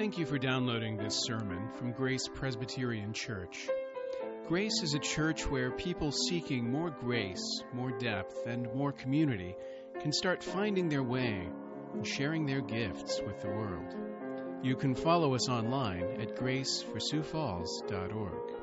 Thank you for downloading this sermon from Grace Presbyterian Church. Grace is a church where people seeking more grace, more depth, and more community can start finding their way and sharing their gifts with the world. You can follow us online at graceforsiouxfalls.org.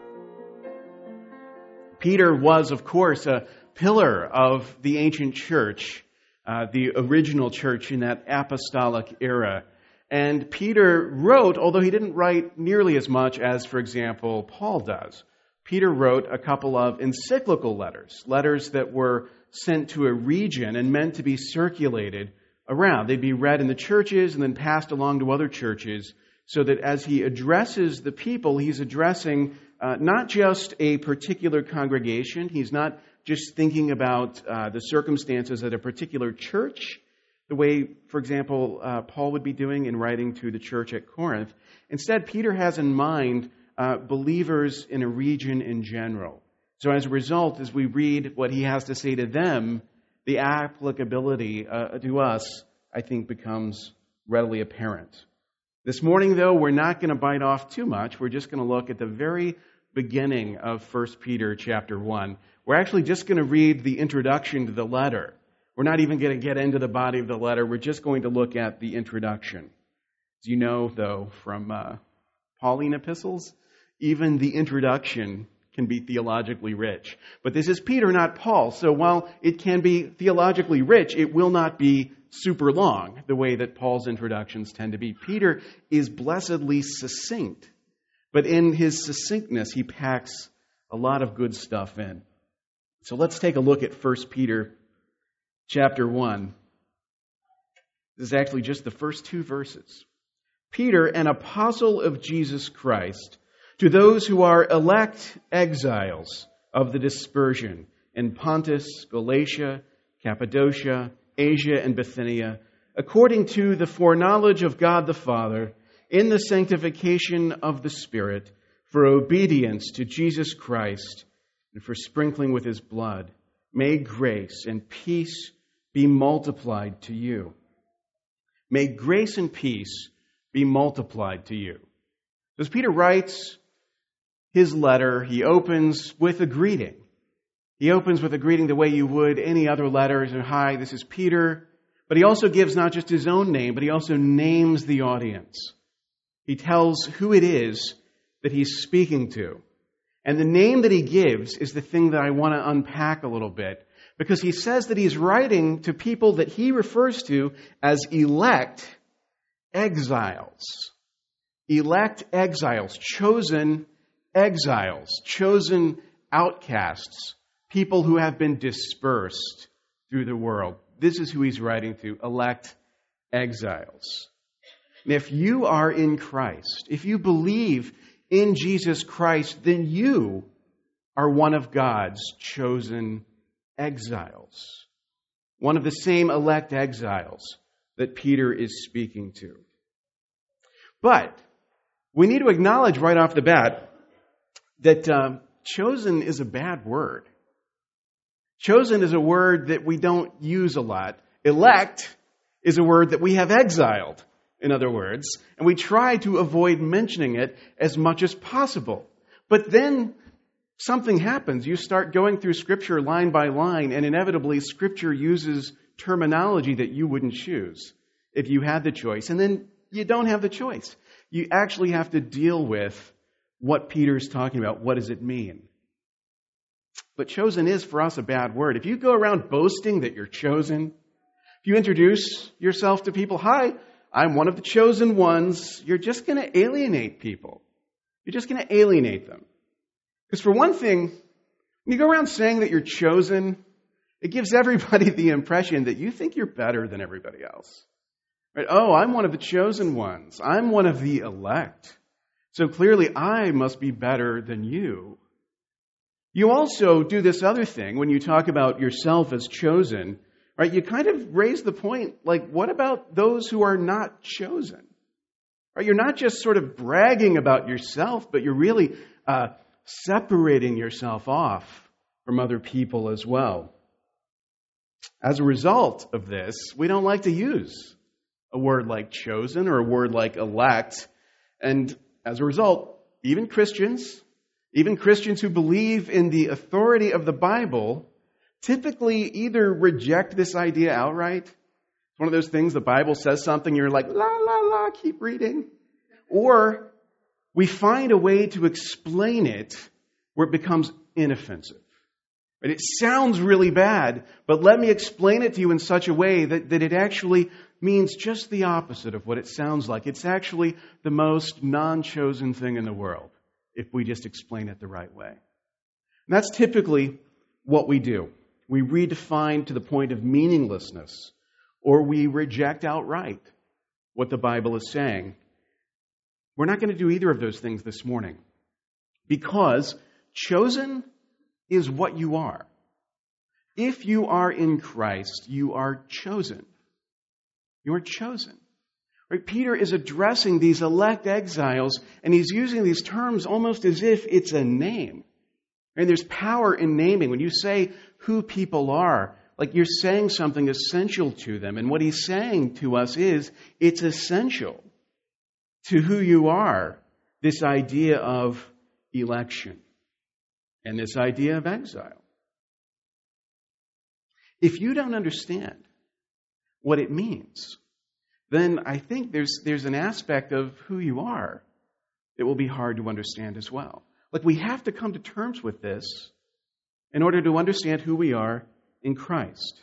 Peter was, of course, a pillar of the ancient church, uh, the original church in that apostolic era. And Peter wrote, although he didn't write nearly as much as, for example, Paul does. Peter wrote a couple of encyclical letters, letters that were sent to a region and meant to be circulated around. They'd be read in the churches and then passed along to other churches so that as he addresses the people, he's addressing uh, not just a particular congregation, he's not just thinking about uh, the circumstances at a particular church, the way, for example, uh, Paul would be doing in writing to the church at Corinth. Instead, Peter has in mind uh, believers in a region in general. So, as a result, as we read what he has to say to them, the applicability uh, to us, I think, becomes readily apparent. This morning, though, we're not going to bite off too much. We're just going to look at the very beginning of 1 Peter chapter 1. We're actually just going to read the introduction to the letter. We're not even going to get into the body of the letter. We're just going to look at the introduction. As you know, though, from uh, Pauline epistles, even the introduction can be theologically rich. But this is Peter, not Paul. So while it can be theologically rich, it will not be super long the way that Paul's introductions tend to be. Peter is blessedly succinct, but in his succinctness, he packs a lot of good stuff in. So let's take a look at 1 Peter chapter 1. This is actually just the first two verses. Peter, an apostle of Jesus Christ, to those who are elect exiles of the dispersion in Pontus, Galatia, Cappadocia, Asia, and Bithynia, according to the foreknowledge of God the Father, in the sanctification of the Spirit, for obedience to Jesus Christ, and for sprinkling with his blood, may grace and peace be multiplied to you. May grace and peace be multiplied to you. As Peter writes his letter, he opens with a greeting. He opens with a greeting the way you would any other letter. Hi, this is Peter. But he also gives not just his own name, but he also names the audience. He tells who it is that he's speaking to. And the name that he gives is the thing that I want to unpack a little bit because he says that he's writing to people that he refers to as elect exiles. Elect exiles, chosen exiles, chosen outcasts, people who have been dispersed through the world. This is who he's writing to elect exiles. And if you are in Christ, if you believe in Jesus Christ, then you are one of God's chosen exiles. One of the same elect exiles that Peter is speaking to. But we need to acknowledge right off the bat that um, chosen is a bad word. Chosen is a word that we don't use a lot. Elect is a word that we have exiled, in other words, and we try to avoid mentioning it as much as possible. But then something happens. You start going through Scripture line by line, and inevitably, Scripture uses terminology that you wouldn't choose if you had the choice. And then you don't have the choice. You actually have to deal with what Peter's talking about. What does it mean? But chosen is for us a bad word. If you go around boasting that you're chosen, if you introduce yourself to people, hi, I'm one of the chosen ones, you're just going to alienate people. You're just going to alienate them. Because for one thing, when you go around saying that you're chosen, it gives everybody the impression that you think you're better than everybody else. Right? Oh, I'm one of the chosen ones. I'm one of the elect. So clearly I must be better than you. You also do this other thing when you talk about yourself as chosen, right? You kind of raise the point like, what about those who are not chosen? Right? You're not just sort of bragging about yourself, but you're really uh, separating yourself off from other people as well. As a result of this, we don't like to use a word like chosen or a word like elect And as a result, even Christians, even Christians who believe in the authority of the Bible, typically either reject this idea outright. It's one of those things the Bible says something, you're like, la, la, la, keep reading. Or we find a way to explain it where it becomes inoffensive. And It sounds really bad, but let me explain it to you in such a way that, that it actually means just the opposite of what it sounds like. It's actually the most non chosen thing in the world if we just explain it the right way. And that's typically what we do. We redefine to the point of meaninglessness, or we reject outright what the Bible is saying we're not going to do either of those things this morning because chosen is what you are. If you are in Christ, you are chosen. You are chosen. Right? Peter is addressing these elect exiles, and he's using these terms almost as if it's a name. And there's power in naming. When you say who people are, like you're saying something essential to them. And what he's saying to us is it's essential to who you are this idea of election and this idea of exile. If you don't understand what it means, then I think there's, there's an aspect of who you are that will be hard to understand as well. Like, we have to come to terms with this in order to understand who we are in Christ.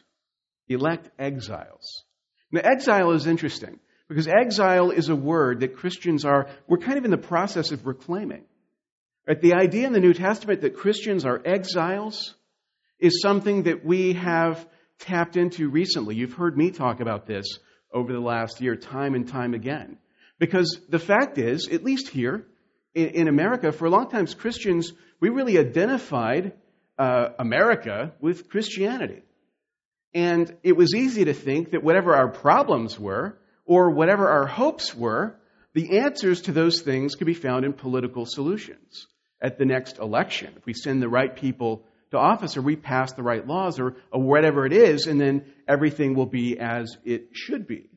Elect exiles. Now, exile is interesting because exile is a word that Christians are, we're kind of in the process of reclaiming. Right? The idea in the New Testament that Christians are exiles is something that we have tapped into recently. You've heard me talk about this over the last year, time and time again. Because the fact is, at least here in, America, for a long time, Christians, we really identified uh, America with Christianity. And it was easy to think that whatever our problems were, or whatever our hopes were, the answers to those things could be found in political solutions at the next election. If we send the right people to office or we pass the right laws or, or whatever it is, and then everything will be as it should be.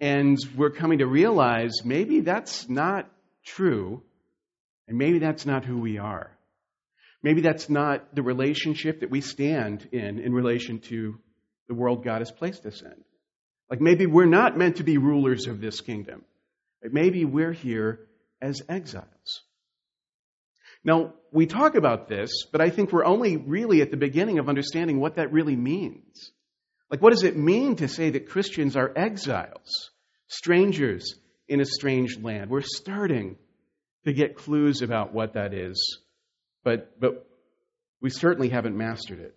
And we're coming to realize maybe that's not true, and maybe that's not who we are. Maybe that's not the relationship that we stand in in relation to the world God has placed us in. Like maybe we're not meant to be rulers of this kingdom. Maybe we're here as exiles. Now, we talk about this, but I think we're only really at the beginning of understanding what that really means. Like, what does it mean to say that Christians are exiles, strangers in a strange land? We're starting to get clues about what that is, but, but we certainly haven't mastered it.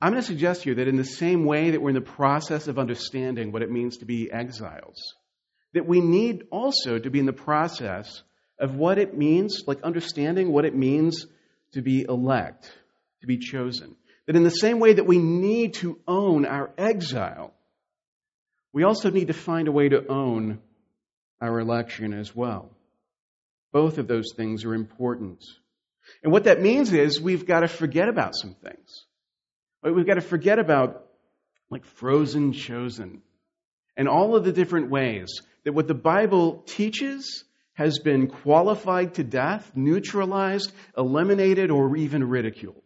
I'm going to suggest to you that in the same way that we're in the process of understanding what it means to be exiles, that we need also to be in the process of what it means, like understanding what it means to be elect, to be chosen. That in the same way that we need to own our exile, we also need to find a way to own our election as well. Both of those things are important. And what that means is we've got to forget about some things. We've got to forget about like frozen chosen and all of the different ways that what the Bible teaches has been qualified to death, neutralized, eliminated, or even ridiculed.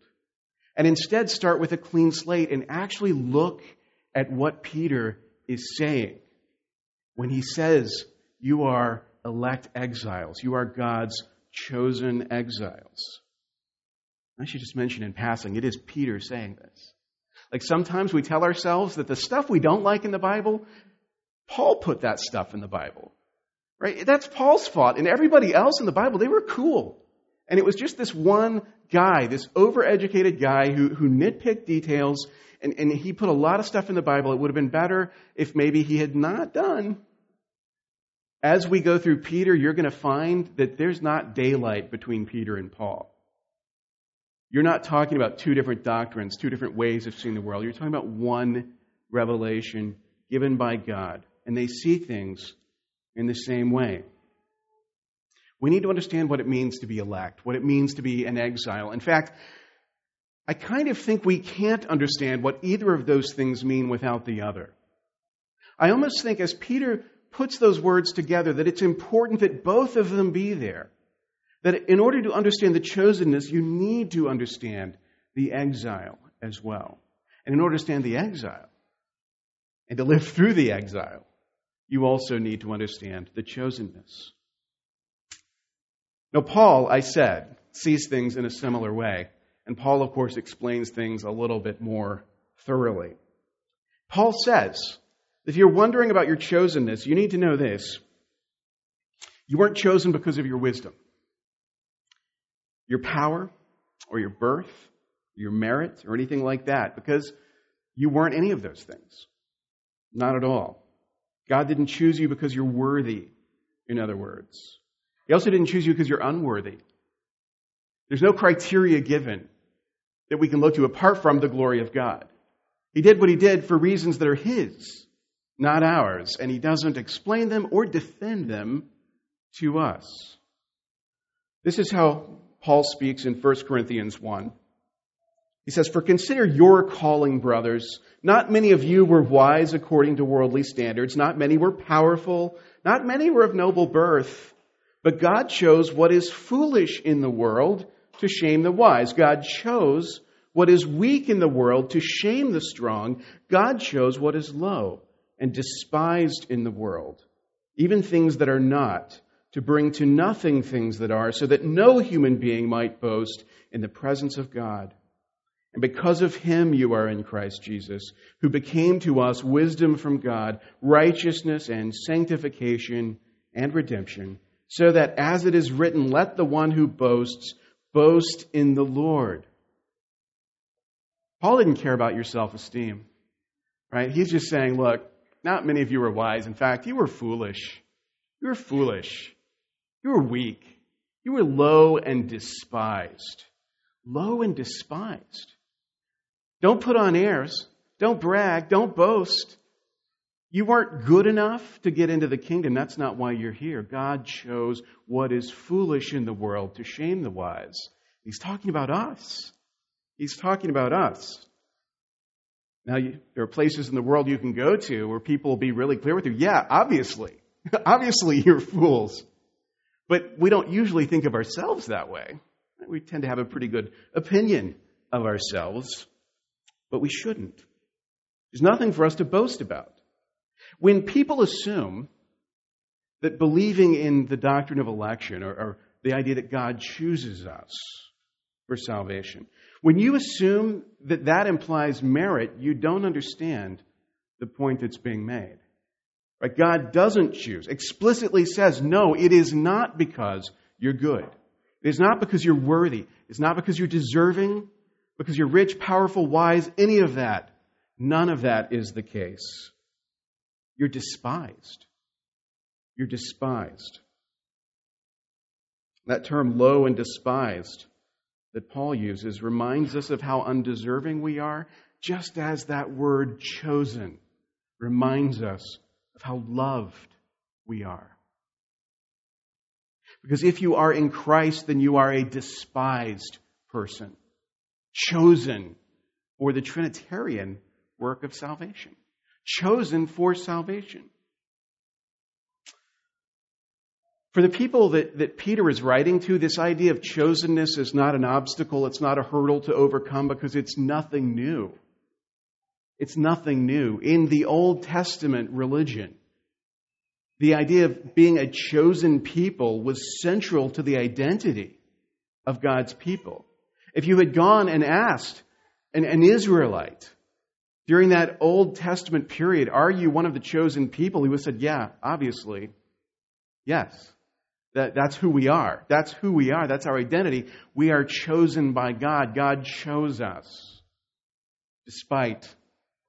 And instead start with a clean slate and actually look at what Peter is saying when he says, You are elect exiles, you are God's chosen exiles. I should just mention in passing, it is Peter saying this. Like sometimes we tell ourselves that the stuff we don't like in the Bible, Paul put that stuff in the Bible. Right? That's Paul's fault. And everybody else in the Bible, they were cool. And it was just this one guy, this overeducated guy who, who nitpicked details, and, and he put a lot of stuff in the Bible. It would have been better if maybe he had not done. As we go through Peter, you're going to find that there's not daylight between Peter and Paul. You're not talking about two different doctrines, two different ways of seeing the world. You're talking about one revelation given by God. And they see things in the same way. We need to understand what it means to be elect, what it means to be an exile. In fact, I kind of think we can't understand what either of those things mean without the other. I almost think as Peter puts those words together that it's important that both of them be there. That in order to understand the chosenness, you need to understand the exile as well. And in order to understand the exile and to live through the exile, you also need to understand the chosenness. Now, Paul, I said, sees things in a similar way. And Paul, of course, explains things a little bit more thoroughly. Paul says, if you're wondering about your chosenness, you need to know this. You weren't chosen because of your wisdom, your power, or your birth, your merit, or anything like that, because you weren't any of those things. Not at all. God didn't choose you because you're worthy, in other words. He also didn't choose you because you're unworthy. There's no criteria given that we can look to apart from the glory of God. He did what he did for reasons that are his, not ours, and he doesn't explain them or defend them to us. This is how Paul speaks in 1 Corinthians 1. He says, For consider your calling, brothers. Not many of you were wise according to worldly standards. Not many were powerful. Not many were of noble birth. But God chose what is foolish in the world to shame the wise. God chose what is weak in the world to shame the strong. God chose what is low and despised in the world, even things that are not, to bring to nothing things that are, so that no human being might boast in the presence of God. And because of him you are in Christ Jesus, who became to us wisdom from God, righteousness and sanctification and redemption, so that as it is written, let the one who boasts boast in the Lord. Paul didn't care about your self esteem, right? He's just saying, look, not many of you were wise. In fact, you were foolish. You were foolish. You were weak. You were low and despised. Low and despised. Don't put on airs. Don't brag. Don't boast. You weren't good enough to get into the kingdom. That's not why you're here. God chose what is foolish in the world to shame the wise. He's talking about us. He's talking about us. Now, you, there are places in the world you can go to where people will be really clear with you. Yeah, obviously. obviously, you're fools. But we don't usually think of ourselves that way. We tend to have a pretty good opinion of ourselves, but we shouldn't. There's nothing for us to boast about. When people assume that believing in the doctrine of election or, or the idea that God chooses us for salvation, when you assume that that implies merit, you don't understand the point that's being made. Right? God doesn't choose, explicitly says, no, it is not because you're good. It is not because you're worthy. It's not because you're deserving, because you're rich, powerful, wise, any of that. None of that is the case. You're despised. You're despised. That term, low and despised, that Paul uses reminds us of how undeserving we are, just as that word chosen reminds us of how loved we are. Because if you are in Christ, then you are a despised person, chosen for the Trinitarian work of salvation, chosen for salvation. For the people that, that Peter is writing to, this idea of chosenness is not an obstacle, it's not a hurdle to overcome because it's nothing new. It's nothing new. In the Old Testament religion, the idea of being a chosen people was central to the identity of God's people. If you had gone and asked an, an Israelite during that Old Testament period, are you one of the chosen people? He would have said, yeah, obviously. Yes. That, that's who we are. That's who we are. That's our identity. We are chosen by God. God chose us despite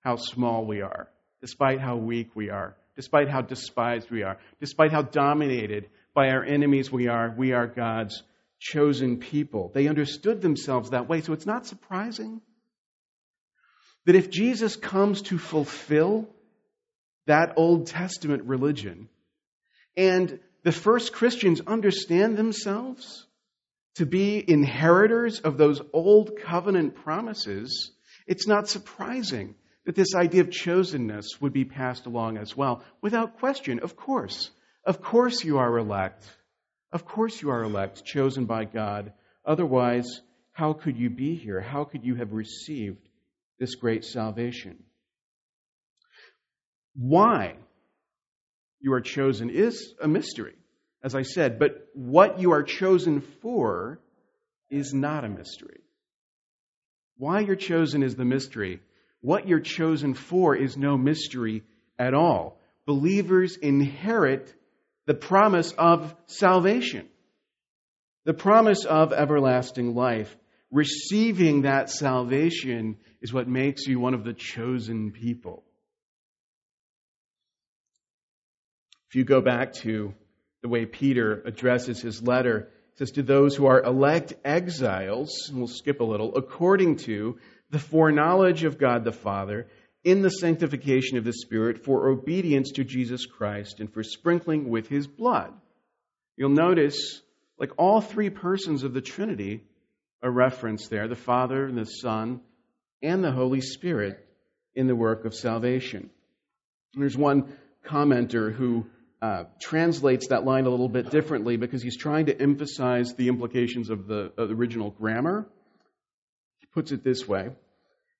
how small we are, despite how weak we are, despite how despised we are, despite how dominated by our enemies we are. We are God's chosen people. They understood themselves that way. So it's not surprising that if Jesus comes to fulfill that Old Testament religion and the first Christians understand themselves to be inheritors of those old covenant promises, it's not surprising that this idea of chosenness would be passed along as well. Without question, of course. Of course you are elect. Of course you are elect, chosen by God. Otherwise, how could you be here? How could you have received this great salvation? Why you are chosen is a mystery, as I said, but what you are chosen for is not a mystery. Why you're chosen is the mystery. What you're chosen for is no mystery at all. Believers inherit the promise of salvation, the promise of everlasting life. Receiving that salvation is what makes you one of the chosen people. If you go back to the way Peter addresses his letter, it says, To those who are elect exiles, and we'll skip a little, according to the foreknowledge of God the Father, in the sanctification of the Spirit, for obedience to Jesus Christ, and for sprinkling with his blood. You'll notice, like all three persons of the Trinity are referenced there the Father, and the Son, and the Holy Spirit in the work of salvation. There's one commenter who uh, translates that line a little bit differently because he's trying to emphasize the implications of the, of the original grammar. Puts it this way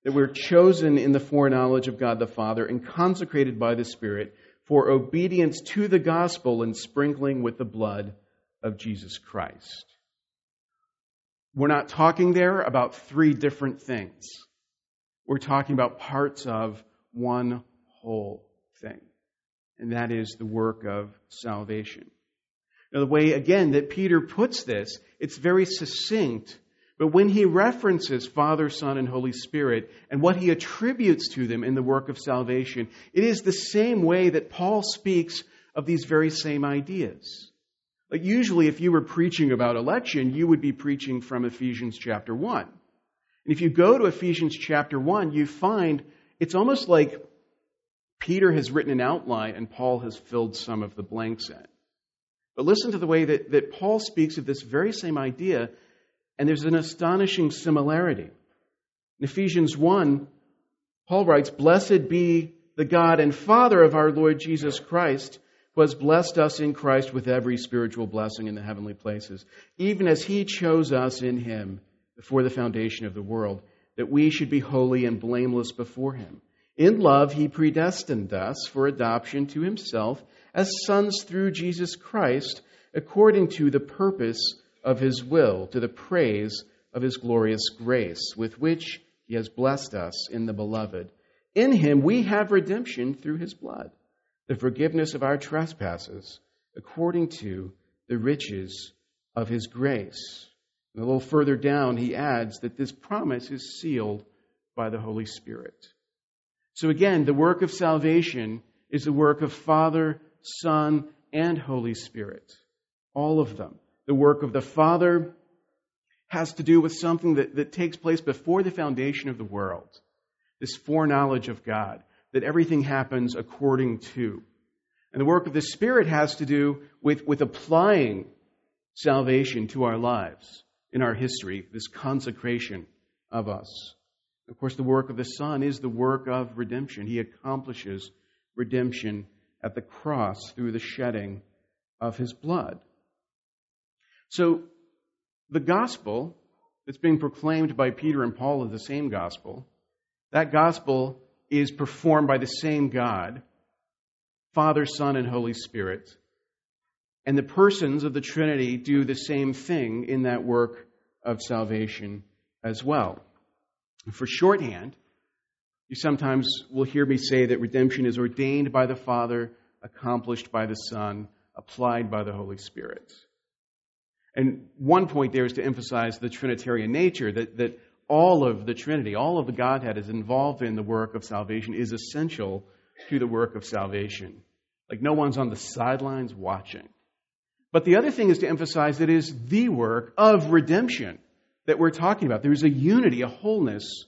that we're chosen in the foreknowledge of God the Father and consecrated by the Spirit for obedience to the gospel and sprinkling with the blood of Jesus Christ. We're not talking there about three different things. We're talking about parts of one whole thing and that is the work of salvation. Now, the way, again, that Peter puts this, it's very succinct. But when he references Father, Son, and Holy Spirit and what he attributes to them in the work of salvation, it is the same way that Paul speaks of these very same ideas. Like usually, if you were preaching about election, you would be preaching from Ephesians chapter 1. And if you go to Ephesians chapter 1, you find it's almost like Peter has written an outline and Paul has filled some of the blanks in. But listen to the way that, that Paul speaks of this very same idea, and there's an astonishing similarity. In Ephesians 1, Paul writes, Blessed be the God and Father of our Lord Jesus Christ, who has blessed us in Christ with every spiritual blessing in the heavenly places, even as he chose us in him before the foundation of the world, that we should be holy and blameless before him. In love, he predestined us for adoption to himself as sons through Jesus Christ, according to the purpose of his will, to the praise of his glorious grace, with which he has blessed us in the beloved. In him we have redemption through his blood, the forgiveness of our trespasses, according to the riches of his grace. And a little further down, he adds that this promise is sealed by the Holy Spirit. So again, the work of salvation is the work of Father, Son, and Holy Spirit. All of them. The work of the Father has to do with something that, that takes place before the foundation of the world. This foreknowledge of God, that everything happens according to. And the work of the Spirit has to do with, with applying salvation to our lives in our history, this consecration of us. Of course, the work of the Son is the work of redemption. He accomplishes redemption at the cross through the shedding of his blood. So, the gospel that's being proclaimed by Peter and Paul is the same gospel. That gospel is performed by the same God, Father, Son, and Holy Spirit. And the persons of the Trinity do the same thing in that work of salvation as well. For shorthand, you sometimes will hear me say that redemption is ordained by the Father, accomplished by the Son, applied by the Holy Spirit. And one point there is to emphasize the Trinitarian nature, that, that all of the Trinity, all of the Godhead is involved in the work of salvation, is essential to the work of salvation. Like no one's on the sidelines watching. But the other thing is to emphasize that it is the work of redemption that we're talking about. There's a unity, a wholeness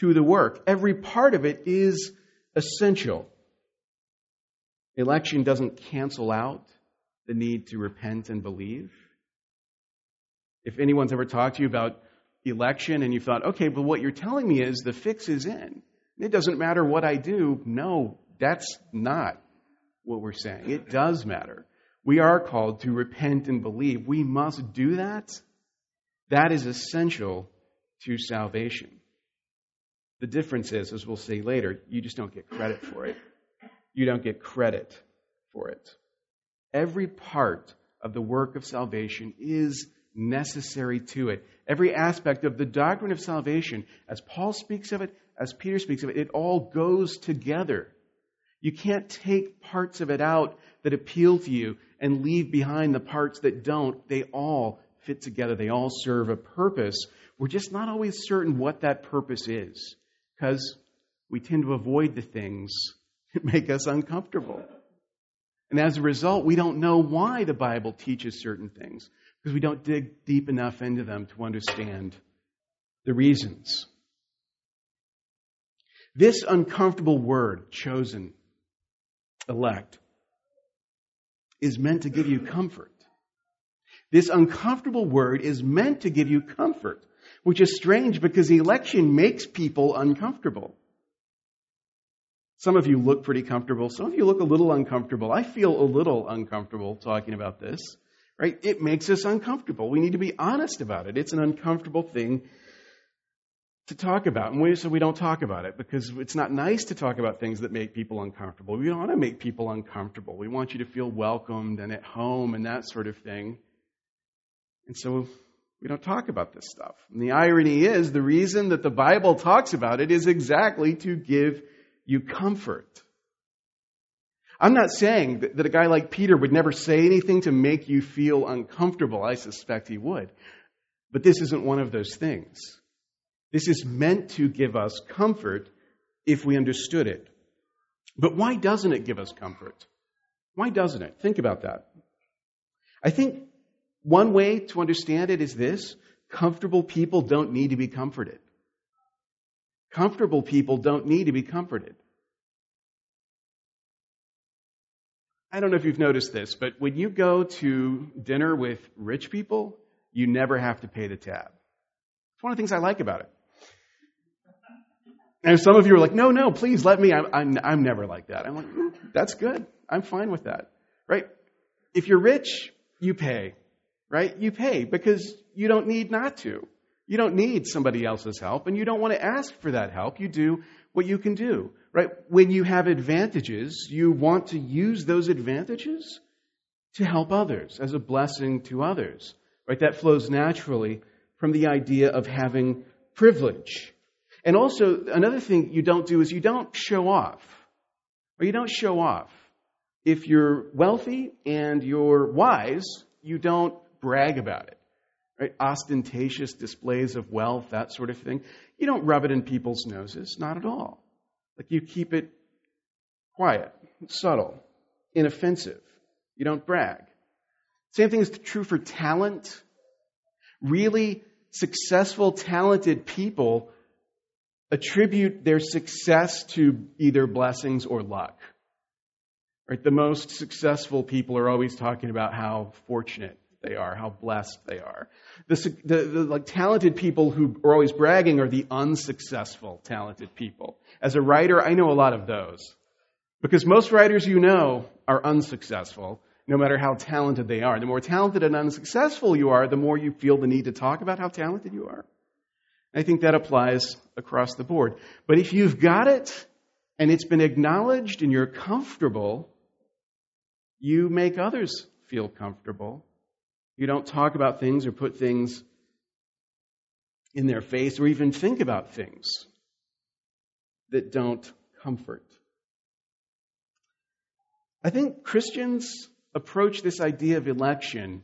to the work. Every part of it is essential. Election doesn't cancel out the need to repent and believe. If anyone's ever talked to you about election and you've thought, okay, but what you're telling me is the fix is in. It doesn't matter what I do. No, that's not what we're saying. It does matter. We are called to repent and believe. We must do that. That is essential to salvation. The difference is, as we'll see later, you just don't get credit for it. You don't get credit for it. Every part of the work of salvation is necessary to it. Every aspect of the doctrine of salvation, as Paul speaks of it, as Peter speaks of it, it all goes together. You can't take parts of it out that appeal to you and leave behind the parts that don't. They all fit together, they all serve a purpose. We're just not always certain what that purpose is because we tend to avoid the things that make us uncomfortable. And as a result, we don't know why the Bible teaches certain things because we don't dig deep enough into them to understand the reasons. This uncomfortable word, chosen, elect, is meant to give you comfort. This uncomfortable word is meant to give you comfort, which is strange because election makes people uncomfortable. Some of you look pretty comfortable. Some of you look a little uncomfortable. I feel a little uncomfortable talking about this, right? It makes us uncomfortable. We need to be honest about it. It's an uncomfortable thing to talk about. And we, so we don't talk about it because it's not nice to talk about things that make people uncomfortable. We don't want to make people uncomfortable. We want you to feel welcomed and at home and that sort of thing. And so we don't talk about this stuff. And the irony is the reason that the Bible talks about it is exactly to give you comfort. I'm not saying that a guy like Peter would never say anything to make you feel uncomfortable. I suspect he would. But this isn't one of those things. This is meant to give us comfort if we understood it. But why doesn't it give us comfort? Why doesn't it? Think about that. I think one way to understand it is this comfortable people don't need to be comforted. Comfortable people don't need to be comforted. I don't know if you've noticed this, but when you go to dinner with rich people, you never have to pay the tab. It's one of the things I like about it. And some of you are like, no, no, please let me. I'm, I'm, I'm never like that. I'm like, mm, that's good. I'm fine with that. Right? If you're rich, you pay. Right? You pay because you don't need not to. You don't need somebody else's help, and you don't want to ask for that help. You do what you can do. Right? When you have advantages, you want to use those advantages to help others as a blessing to others. Right? That flows naturally from the idea of having privilege. And also, another thing you don't do is you don't show off. Or you don't show off. If you're wealthy and you're wise, you don't brag about it. Right? Ostentatious displays of wealth, that sort of thing. You don't rub it in people's noses, not at all. Like you keep it quiet, subtle, inoffensive. You don't brag. Same thing is true for talent. Really successful, talented people attribute their success to either blessings or luck. Right? The most successful people are always talking about how fortunate they are, how blessed they are. The, the, the like, talented people who are always bragging are the unsuccessful talented people. As a writer, I know a lot of those. Because most writers you know are unsuccessful, no matter how talented they are. The more talented and unsuccessful you are, the more you feel the need to talk about how talented you are. I think that applies across the board. But if you've got it and it's been acknowledged and you're comfortable, you make others feel comfortable. You don't talk about things or put things in their face or even think about things that don't comfort. I think Christians approach this idea of election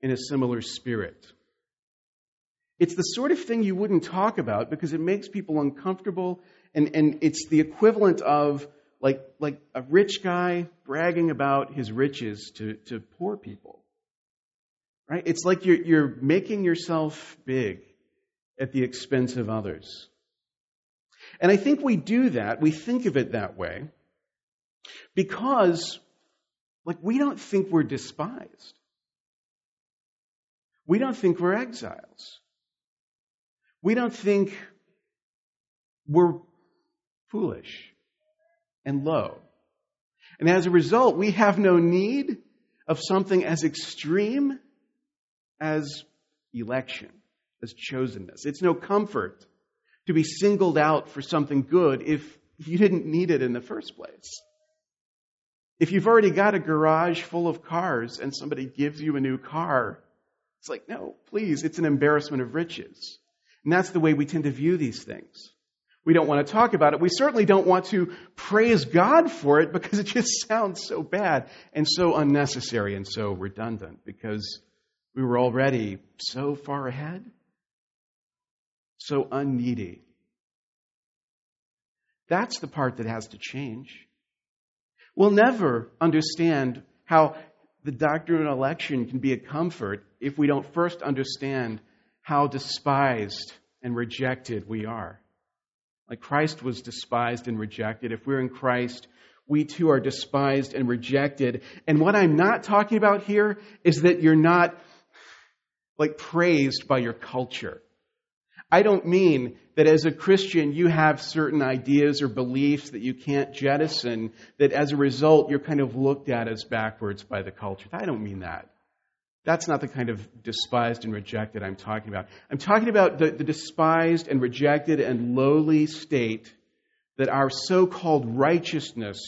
in a similar spirit. It's the sort of thing you wouldn't talk about because it makes people uncomfortable, and, and it's the equivalent of like, like a rich guy bragging about his riches to, to poor people. Right? It's like you're, you're making yourself big at the expense of others. And I think we do that, we think of it that way, because, like, we don't think we're despised. We don't think we're exiles. We don't think we're foolish and low. And as a result, we have no need of something as extreme as election, as chosenness. It's no comfort to be singled out for something good if you didn't need it in the first place. If you've already got a garage full of cars and somebody gives you a new car, it's like, no, please, it's an embarrassment of riches. And that's the way we tend to view these things. We don't want to talk about it. We certainly don't want to praise God for it because it just sounds so bad and so unnecessary and so redundant because we were already so far ahead, so unneedy. That's the part that has to change. We'll never understand how the doctrine of election can be a comfort if we don't first understand how despised and rejected we are. Like Christ was despised and rejected. If we're in Christ, we too are despised and rejected. And what I'm not talking about here is that you're not like praised by your culture. I don't mean that as a Christian you have certain ideas or beliefs that you can't jettison, that as a result you're kind of looked at as backwards by the culture. I don't mean that. That's not the kind of despised and rejected I'm talking about. I'm talking about the, the despised and rejected and lowly state that our so called righteousness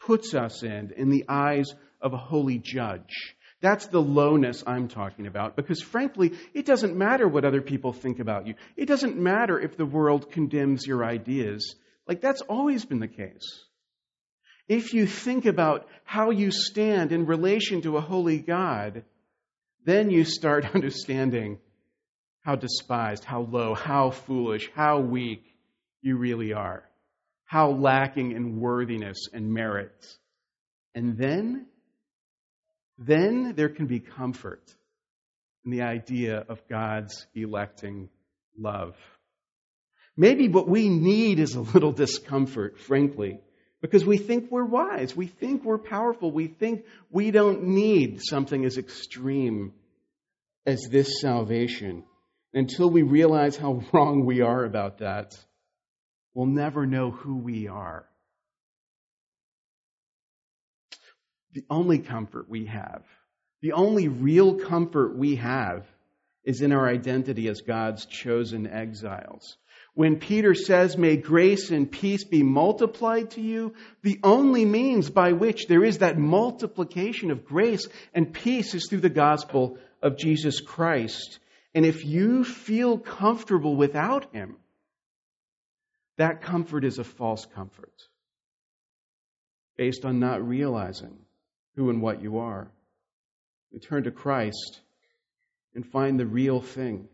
puts us in in the eyes of a holy judge. That's the lowness I'm talking about because, frankly, it doesn't matter what other people think about you. It doesn't matter if the world condemns your ideas. Like, that's always been the case. If you think about how you stand in relation to a holy God, then you start understanding how despised, how low, how foolish, how weak you really are, how lacking in worthiness and merit. And then then there can be comfort in the idea of God's electing love. Maybe what we need is a little discomfort, frankly, because we think we're wise. We think we're powerful. We think we don't need something as extreme as this salvation. Until we realize how wrong we are about that, we'll never know who we are. The only comfort we have, the only real comfort we have, is in our identity as God's chosen exiles. When Peter says, May grace and peace be multiplied to you, the only means by which there is that multiplication of grace and peace is through the gospel of Jesus Christ. And if you feel comfortable without Him, that comfort is a false comfort based on not realizing who and what you are. We turn to Christ and find the real thing.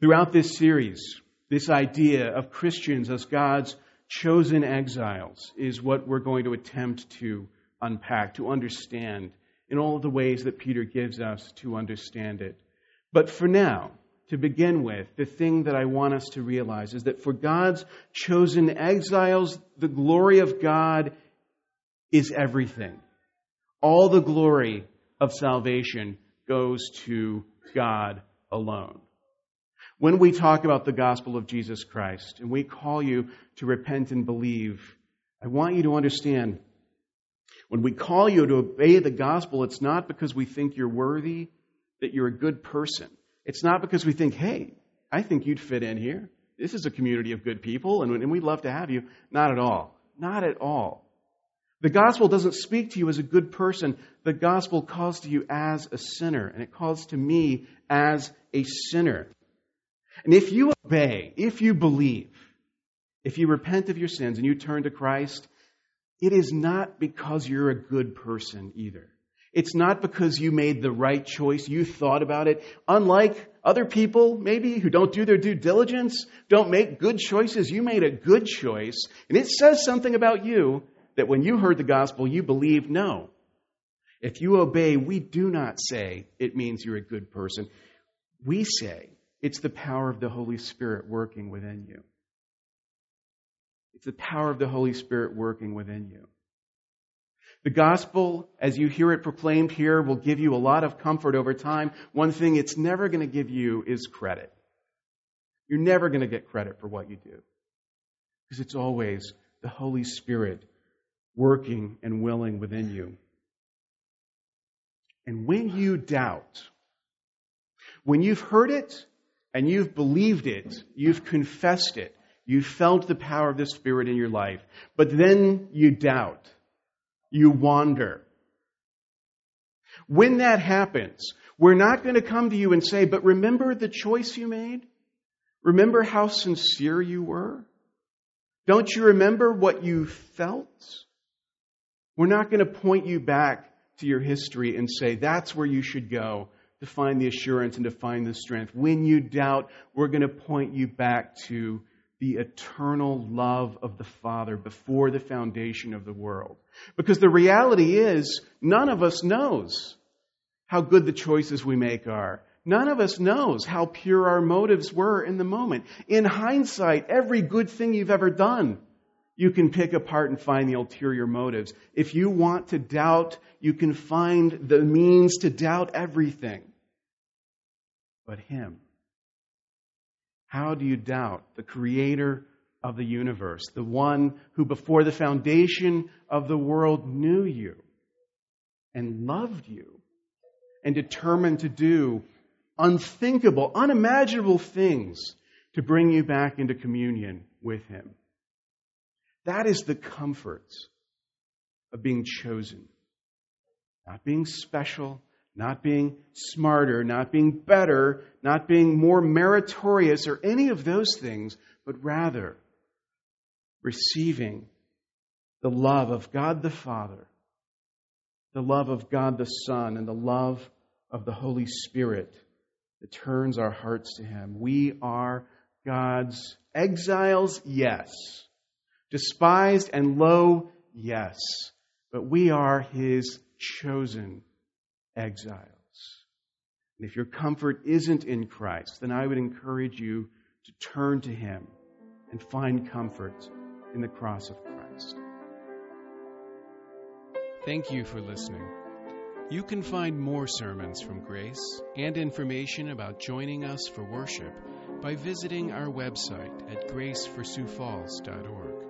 Throughout this series, this idea of Christians as God's chosen exiles is what we're going to attempt to unpack, to understand in all the ways that Peter gives us to understand it. But for now, to begin with, the thing that I want us to realize is that for God's chosen exiles, the glory of God is everything. All the glory of salvation goes to God alone. When we talk about the gospel of Jesus Christ and we call you to repent and believe, I want you to understand when we call you to obey the gospel, it's not because we think you're worthy, that you're a good person. It's not because we think, hey, I think you'd fit in here. This is a community of good people, and, we'd love to have you. Not at all. Not at all. The gospel doesn't speak to you as a good person. The gospel calls to you as a sinner, and it calls to me as a sinner. And if you obey, if you believe, if you repent of your sins and you turn to Christ, it is not because you're a good person either. It's not because you made the right choice, you thought about it. Unlike other people, maybe, who don't do their due diligence, don't make good choices, you made a good choice, and it says something about you that when you heard the gospel, you believed? No. If you obey, we do not say it means you're a good person. We say it's the power of the Holy Spirit working within you. It's the power of the Holy Spirit working within you. The gospel, as you hear it proclaimed here, will give you a lot of comfort over time. One thing it's never going to give you is credit. You're never going to get credit for what you do. Because it's always the Holy Spirit working and willing within you. And when you doubt, when you've heard it and you've believed it, you've confessed it, you've felt the power of the Spirit in your life, but then you doubt, you wander. When that happens, we're not going to come to you and say, but remember the choice you made? Remember how sincere you were? Don't you remember what you felt? We're not going to point you back to your history and say that's where you should go to find the assurance and to find the strength. When you doubt, we're going to point you back to the eternal love of the Father before the foundation of the world. Because the reality is, none of us knows how good the choices we make are. None of us knows how pure our motives were in the moment. In hindsight, every good thing you've ever done, you can pick apart and find the ulterior motives. If you want to doubt, you can find the means to doubt everything but Him. How do you doubt the Creator of the universe, the one who before the foundation of the world knew you and loved you and determined to do unthinkable, unimaginable things to bring you back into communion with Him. That is the comfort of being chosen. Not being special, not being smarter, not being better, not being more meritorious or any of those things, but rather receiving the love of God the Father, the love of God the Son, and the love of the Holy Spirit that turns our hearts to Him. We are God's exiles, yes. Despised and low, yes. But we are His chosen exiles. And if your comfort isn't in Christ, then I would encourage you to turn to Him and find comfort in the cross of Christ. Thank you for listening. You can find more sermons from Grace and information about joining us for worship by visiting our website at graceforsiouxfalls.org.